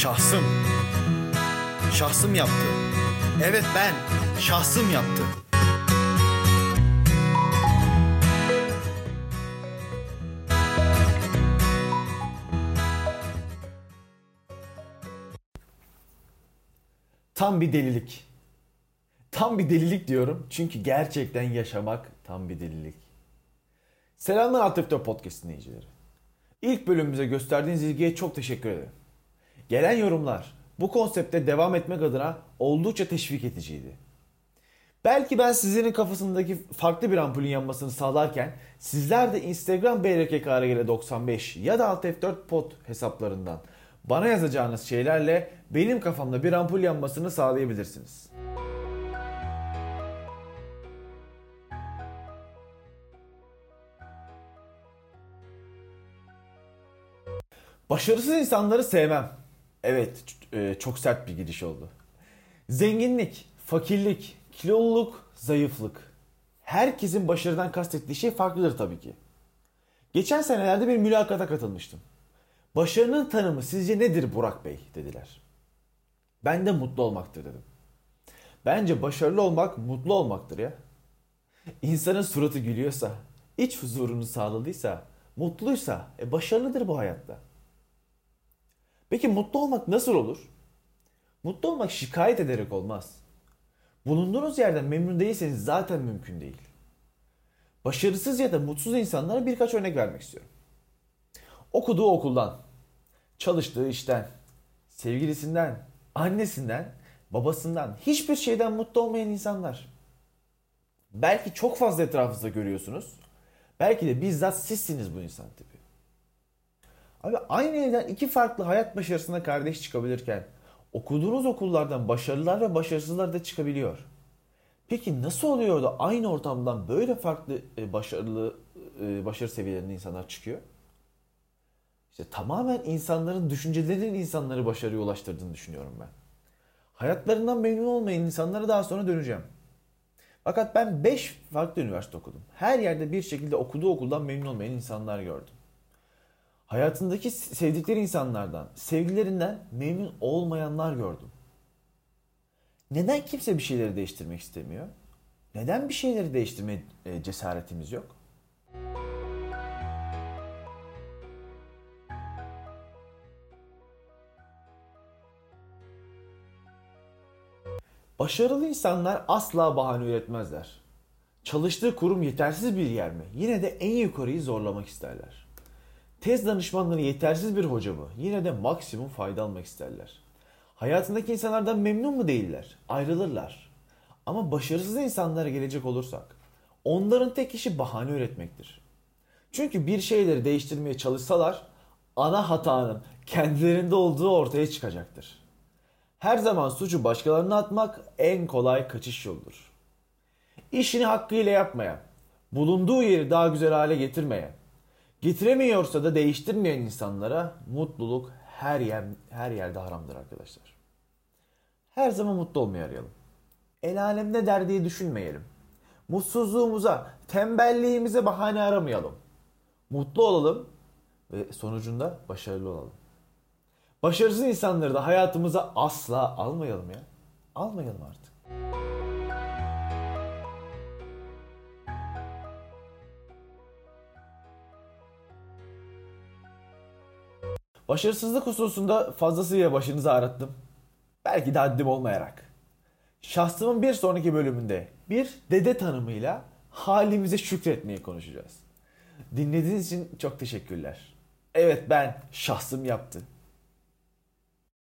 Şahsım. Şahsım yaptı. Evet ben. Şahsım yaptı. Tam bir delilik. Tam bir delilik diyorum çünkü gerçekten yaşamak tam bir delilik. Selamlar F4 Podcast dinleyicileri. İlk bölümümüze gösterdiğiniz ilgiye çok teşekkür ederim. Gelen yorumlar bu konsepte devam etmek adına oldukça teşvik ediciydi. Belki ben sizlerin kafasındaki farklı bir ampulün yanmasını sağlarken sizler de Instagram BRKKRGL95 ya da Alt F4 Pod hesaplarından bana yazacağınız şeylerle benim kafamda bir ampul yanmasını sağlayabilirsiniz. Başarısız insanları sevmem. Evet, e, çok sert bir giriş oldu. Zenginlik, fakirlik, kiloluluk, zayıflık. Herkesin başarıdan kastettiği şey farklıdır tabii ki. Geçen senelerde bir mülakata katılmıştım. Başarının tanımı sizce nedir Burak Bey dediler. Ben de mutlu olmaktır dedim. Bence başarılı olmak mutlu olmaktır ya. İnsanın suratı gülüyorsa, iç huzurunu sağladıysa, mutluysa e başarılıdır bu hayatta. Peki mutlu olmak nasıl olur? Mutlu olmak şikayet ederek olmaz. Bulunduğunuz yerden memnun değilseniz zaten mümkün değil. Başarısız ya da mutsuz insanlara birkaç örnek vermek istiyorum. Okuduğu okuldan, çalıştığı işten, sevgilisinden, annesinden, babasından, hiçbir şeyden mutlu olmayan insanlar. Belki çok fazla etrafınızda görüyorsunuz. Belki de bizzat sizsiniz bu insan tipi. Abi aynı evden iki farklı hayat başarısına kardeş çıkabilirken okuduğunuz okullardan başarılılar ve başarısızlar da çıkabiliyor. Peki nasıl oluyor da aynı ortamdan böyle farklı e, başarılı e, başarı seviyelerinde insanlar çıkıyor? İşte tamamen insanların düşüncelerinin insanları başarıya ulaştırdığını düşünüyorum ben. Hayatlarından memnun olmayan insanlara daha sonra döneceğim. Fakat ben 5 farklı üniversite okudum. Her yerde bir şekilde okuduğu okuldan memnun olmayan insanlar gördüm. Hayatındaki sevdikleri insanlardan, sevgililerinden memnun olmayanlar gördüm. Neden kimse bir şeyleri değiştirmek istemiyor? Neden bir şeyleri değiştirme e, cesaretimiz yok? Başarılı insanlar asla bahane üretmezler. Çalıştığı kurum yetersiz bir yer mi? Yine de en yukarıyı zorlamak isterler. Tez danışmanları yetersiz bir hoca mı? Yine de maksimum fayda almak isterler. Hayatındaki insanlardan memnun mu değiller? Ayrılırlar. Ama başarısız insanlara gelecek olursak, onların tek işi bahane üretmektir. Çünkü bir şeyleri değiştirmeye çalışsalar, ana hatanın kendilerinde olduğu ortaya çıkacaktır. Her zaman suçu başkalarına atmak en kolay kaçış yoludur. İşini hakkıyla yapmayan, bulunduğu yeri daha güzel hale getirmeyen, getiremiyorsa da değiştirmeyen insanlara mutluluk her yer her yerde haramdır arkadaşlar. Her zaman mutlu olmayı arayalım. El alemde derdiği düşünmeyelim. Mutsuzluğumuza, tembelliğimize bahane aramayalım. Mutlu olalım ve sonucunda başarılı olalım. Başarısız insanları da hayatımıza asla almayalım ya. Almayalım artık. Başarısızlık hususunda fazlasıyla başınızı ağrıttım. Belki de haddim olmayarak. Şahsımın bir sonraki bölümünde bir dede tanımıyla halimize şükretmeyi konuşacağız. Dinlediğiniz için çok teşekkürler. Evet ben şahsım yaptı.